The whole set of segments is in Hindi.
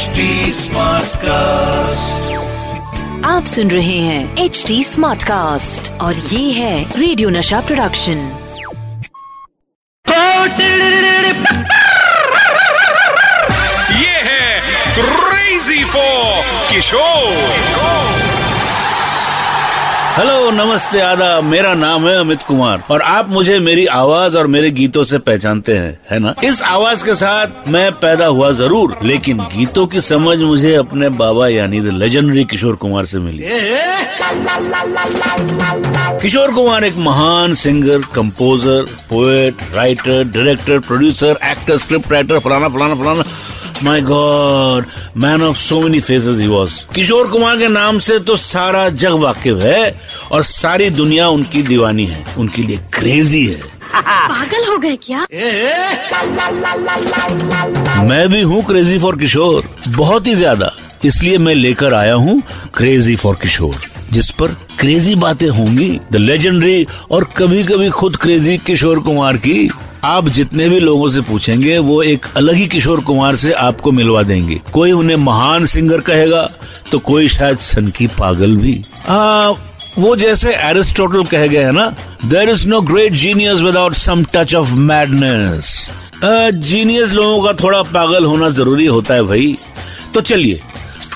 HD कास्ट आप सुन रहे हैं एच डी स्मार्ट कास्ट और ये है रेडियो नशा प्रोडक्शन ये है क्रेजी फॉर किशोर। हेलो नमस्ते आदा मेरा नाम है अमित कुमार और आप मुझे मेरी आवाज़ और मेरे गीतों से पहचानते हैं, है ना? इस आवाज़ के साथ मैं पैदा हुआ ज़रूर, लेकिन गीतों की समझ मुझे अपने बाबा, यानी द लेजेंडरी किशोर कुमार से मिली। किशोर कुमार एक महान singer composer poet writer director producer actor script writer फलाना फलाना फलाना। My god man of so many faces he was Kishore Kumar के नाम से तो सारा जग वाकिफ है और सारी दुनिया उनकी दीवानी है उनके लिए क्रेजी है। पागल हो गए क्या? मैं भी हूँ क्रेजी फॉर किशोर बहुत ही ज़्यादा। इसलिए मैं लेकर आया हूँ क्रेजी फॉर किशोर जिस पर क्रेजी बातें होंगी। द लेजेंडरी और कभी कभी खुद क्रेजी किशोर कुमार की। आप जितने भी लोगों से पूछेंगे वो एक अलग ही किशोर कुमार से आपको मिलवा देंगे। कोई उन्हें महान सिंगर कहेगा तो कोई शायद सन की पागल भी। आ, वो जैसे एरिस्टोटल कह गए है ना there is no great genius without some touch of madness genius लोगों का थोड़ा पागल होना ज़रूरी होता है भाई। तो चलिए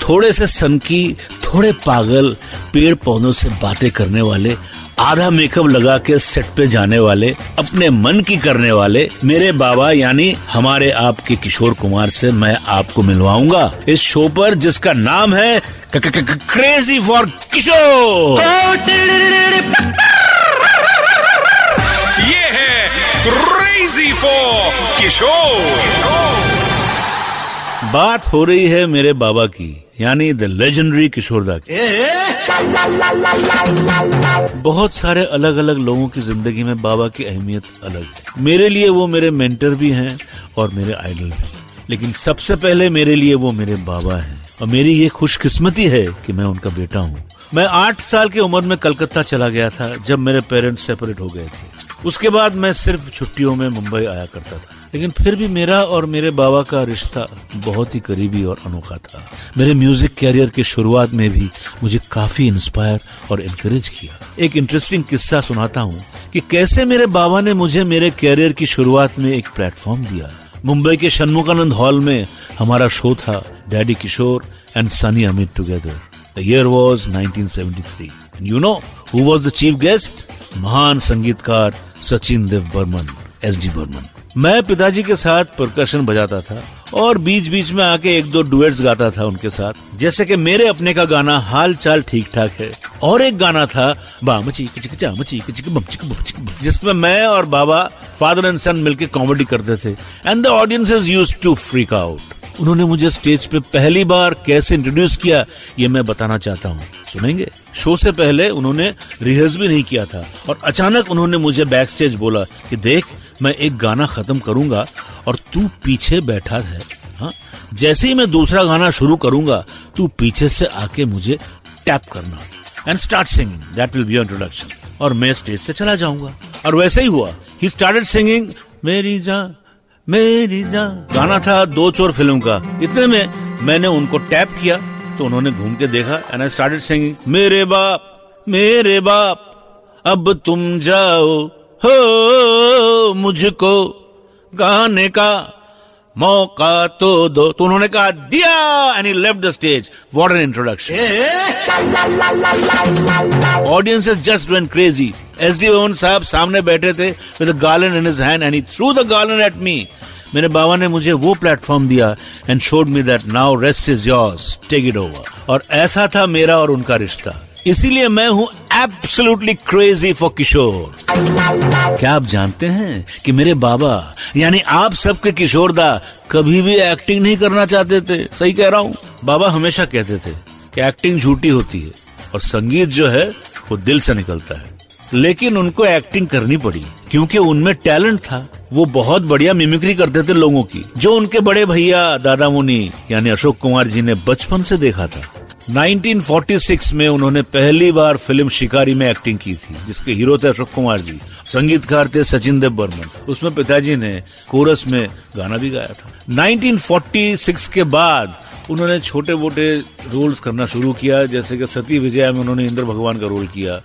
थोड़े से सनकी थोड़े पागल पेड़ पौधों से बातें करने वाले आधा मेकअप लगा के सेट पे जाने वाले, अपने मन की करने वाले मेरे बाबा यानी हमारे आपके किशोर कुमार से मैं आपको मिलवाऊँगा इस शो पर जिसका नाम है क्रेजी फॉर किशोर ये है क्रेजी फॉर किशोर बात हो रही है मेरे बाबा की, यानी द लेजेंडरी किशोरदा की। बहुत सारे अलग अलग लोगों की ज़िंदगी में बाबा की अहमियत अलग है। मेरे लिए वो मेरे मेंटर भी हैं और मेरे आइडल भी लेकिन सबसे पहले मेरे लिए वो मेरे बाबा हैं। और मेरी ये खुशकिस्मती है कि मैं उनका बेटा हूँ। मैं आठ साल की उम्र में कलकत्ता चला गया था, जब मेरे पेरेंट्स सेपरेट हो गए थे। उसके बाद मैं सिर्फ़ छुट्टियों में मुंबई आया करता था। लेकिन फिर भी मेरा और मेरे बाबा का रिश्ता बहुत ही करीबी और अनोखा था। मेरे म्यूज़िक कैरियर के शुरुआत में भी मुझे काफ़ी इंस्पायर और इनकरेज किया। एक इंटरेस्टिंग किस्सा सुनाता हूँ कि कैसे मेरे बाबा ने मुझे मेरे कैरियर की शुरुआत में एक प्लेटफॉर्म दिया। मुंबई के शनमुखानंद हॉल में हमारा शो था daddy Kishore and Sunny Amit together year was 1973 you know who was the chief guest महान संगीतकार सचिन देव बर्मन एस डी बर्मन। मैं पिताजी के साथ प्रकर्शन बजाता था और बीच बीच में आके एक दो डुएट्स गाता था उनके साथ। जैसे कि मेरे अपने का गाना हाल चाल ठीक ठाक है। और एक गाना था बामची किचिक चामची किचिक बमचिक बमचिक बम, जिसमें मैं और बाबा फादर एंड सन मिलके कॉमेडी करते थे। And the audience is use to freak out उन्होंने मुझे स्टेज पे पहली बार कैसे इंट्रोड्यूस किया, ये मैं बताना चाहता हूँ। सुनेंगे? शो से पहले उन्होंने रिहर्स भी नहीं किया था और अचानक उन्होंने मुझे बैक स्टेज बोला कि देख, मैं एक गाना खत्म करूँगा और तू पीछे बैठा है हाँ? जैसे ही मैं दूसरा गाना शुरू करूँगा, तू पीछे से आके मुझे टैप करना and start singing that will be introduction और मैं स्टेज से चला जाऊँगा। और वैसे ही हुआ। ही स्टार्टेड सिंगिंग मेरी जान मेरी जान। गाना था दो चोर फ़िल्म का। इतने में मैंने उनको टैप किया तो उन्होंने घूम के देखा एंड आई स्टार्टेड सिंगिंग मेरे बाप मेरे बाप, अब तुम जाओ, हो मुझको गाने का मौका तो दो। तो उन्होंने कहा, दिया! And he left the stage what an introduction audience is just went crazy S D Mohan साहब सामने बैठे थे with garland in his hand and he threw the garland at me मेरे बाबा ने मुझे वो प्लेटफॉर्म दिया and showed me that now rest is yours take it over और ऐसा था मेरा और उनका रिश्ता। इसीलिए मैं हूँ एब्सोल्युटली क्रेजी फॉर किशोर। क्या आप जानते हैं कि मेरे बाबा, यानी आप सबके किशोरदा कभी भी एक्टिंग नहीं करना चाहते थे? सही कह रहा हूँ। बाबा हमेशा कहते थे कि एक्टिंग झूठी होती है और संगीत जो है, वो दिल से निकलता है। लेकिन उनको एक्टिंग करनी पड़ी, क्योंकि उनमें टैलेंट था। वो बहुत बढ़िया मिमिक्री करते थे लोगों की। जो उनके बड़े भैया, दादा मुनि, यानी अशोक कुमार जी ने बचपन से देखा था। 1946 में उन्होंने पहली बार फ़िल्म शिकारी में एक्टिंग की थी, जिसके हीरो थे अशोक कुमार जी, संगीतकार थे सचिन देव बर्मन। उसमें पिताजी ने कोरस में गाना भी गाया था। 1946 के बाद उन्होंने छोटे मोटे रोल्स करना शुरू किया, जैसे कि सती विजया में उन्होंने इंद्र भगवान का रोल किया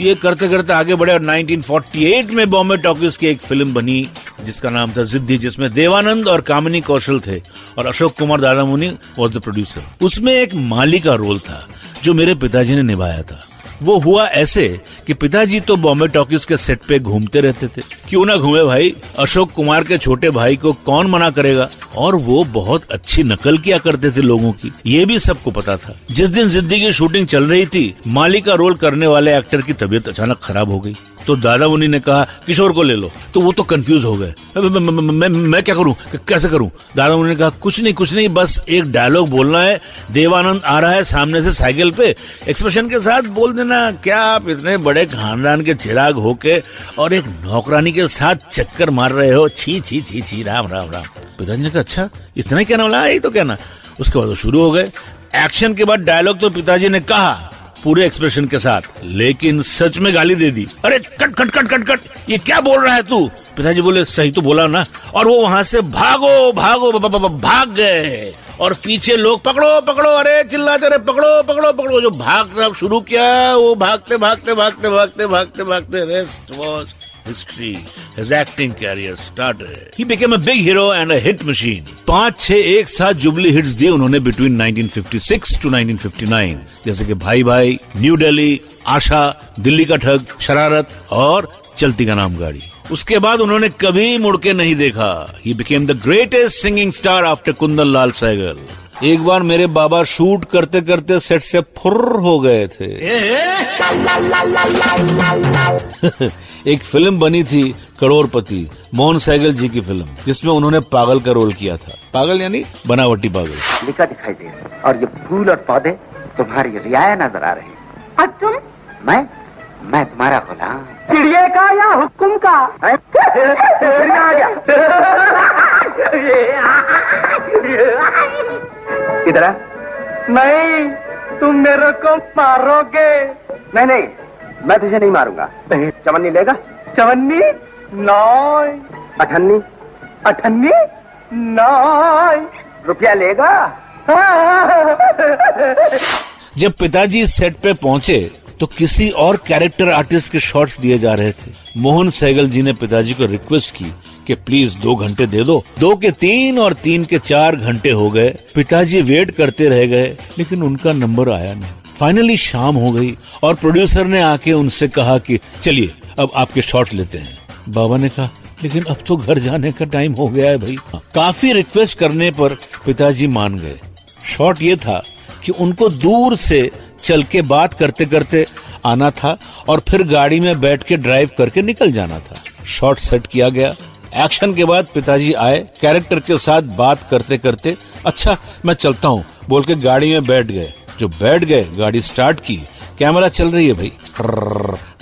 ये करते करते आगे बढ़े और 1948 में बॉम्बे टॉकीज की एक फ़िल्म बनी, जिसका नाम था जिद्दी, जिसमें देवानंद और कामिनी कौशल थे और अशोक कुमार दादा मुनि वॉज़ द प्रोड्यूसर उसमें एक माली का रोल था, जो मेरे पिताजी ने निभाया था। वो हुआ ऐसे कि पिताजी तो बॉम्बे टॉकीज के सेट पे घूमते रहते थे। क्यों ना घूमे भाई? अशोक कुमार के छोटे भाई को कौन मना करेगा? और वो बहुत अच्छी नकल किया करते थे लोगों की। ये भी सबको पता था। जिस दिन जिद्दी की शूटिंग चल रही थी, माली का रोल करने वाले एक्टर की तबीयत अचानक खराब हो गई। तो दादा मुनि ने कहा किशोर को ले लो। तो वो तो कंफ्यूज हो गए। मैं, मैं, क्या करूँ? कैसे करूँ? दादा मुनि ने कहा कुछ नहीं कुछ नहीं बस एक डायलॉग बोलना है। देवानंद आ रहा है सामने से साइकिल पे। एक्सप्रेशन के साथ बोल देना क्या आप इतने बड़े खानदान के चिराग होके और एक नौकरानी के साथ चक्कर मार रहे हो? छी छी छी छी राम राम राम। पिताजी ने कहा अच्छा इतना ही कहना वाला यही तो कहना। उसके बाद वो शुरू हो गए। एक्शन के बाद डायलॉग तो पिताजी ने कहा पूरे एक्सप्रेशन के साथ लेकिन सच में गाली दे दी। अरे cut cut cut cut cut. ये क्या बोल रहा है तू? पिताजी बोले सही तो बोला ना। और वो वहाँ से भागो भागो ब, भाग गए। और पीछे लोग पकड़ो पकड़ो अरे चिल्लाते रहे पकड़ो पकड़ो पकड़ो। जो भागना शुरू किया वो भागते भागते भागते भागते भागते भागते rest was history. His acting career started. He became a big hero and a hit machine. पाँच, छह, एक साथ जुबली हिट्स दिए उन्होंने बिटवीन 1956 टू 1959 जैसे कि भाई भाई न्यू दिल्ली आशा, दिल्ली का ठग, शरारत और चलती का नाम गाड़ी उसके बाद उन्होंने कभी मुड़के नहीं देखा he became the greatest singing star after Kundan Lal Saigal एक बार मेरे बाबा शूट करते करते सेट से फुर्र हो गए थे। एक फ़िल्म बनी थी करोड़पति मोहन सैगल जी की फ़िल्म जिसमें उन्होंने पागल का रोल किया था। पागल यानी बनावटी पागल। लिखा दिखाई दे रहा है और ये फूल और पौधे तुम्हारी रियाया नज़र आ रहे हैं। और तुम? मैं? मैं तुम्हारा गुलाम। चिड़िया का या हुक्म का? आ गया। इधर आ नहीं तुम मेरे को मारोगे। नहीं नहीं मैं तुझे नहीं मारूँगा। चवन्नी लेगा? चवन्नी? नॉय अठन्नी? अठन्नी? नॉय रुपया लेगा? जब पिताजी सेट पे पहुँचे तो किसी और कैरेक्टर आर्टिस्ट के शॉट्स दिए जा रहे थे। मोहन सहगल जी ने पिताजी को रिक्वेस्ट की कि प्लीज़ दो घंटे दे दो। दो के तीन और तीन के चार घंटे हो गए। पिताजी वेट करते रह गए, लेकिन उनका नंबर आया नहीं। फाइनली शाम हो गई और प्रोड्यूसर ने आके उनसे कहा कि, चलिए, अब आपके शॉट लेते हैं। बाबा ने कहा, लेकिन अब तो घर जाने का टाइम हो गया है भाई। काफ़ी रिक्वेस्ट करने पर पिताजी मान गए। शॉट ये था कि उनको दूर से चल के बात करते करते आना था और फिर गाड़ी में बैठ के ड्राइव करके निकल जाना था। शॉट सेट किया गया एक्शन के बाद पिताजी आए, कैरेक्टर के साथ बात करते करते अच्छा मैं चलता हूँ, बोल के गाड़ी में बैठ गए। जो बैठ गए, गाड़ी स्टार्ट की। कैमरा चल रही है भाई।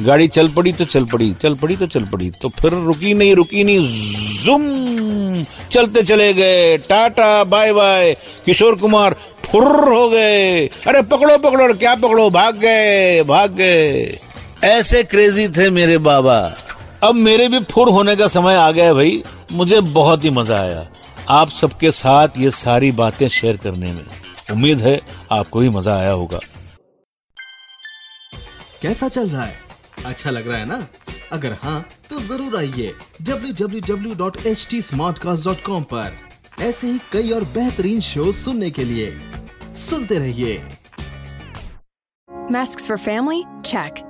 गाड़ी चल पड़ी तो चल पड़ी चल पड़ी तो चल पड़ी तो फिर रुकी नहीं रुकी नहीं, जुम, चलते चले गए। Tata, bye bye. Kishore Kumar फुर्र हो गए। अरे पकड़ो पकड़ो क्या पकड़ो? भाग गए भाग गए। ऐसे क्रेजी थे मेरे बाबा। अब मेरे भी फुर होने का समय आ गया है भाई। मुझे बहुत ही मज़ा आया। आप सबके साथ ये सारी बातें शेयर करने में। उम्मीद है आपको भी मज़ा आया होगा। कैसा चल रहा है? अच्छा लग रहा है ना? अगर हाँ तो ज़रूर आइए www.htsmartcast.com पर। ऐसे ही कई और बेहतरीन शो सुनने के लिए। सुनते रहिए। Masks for family? Check.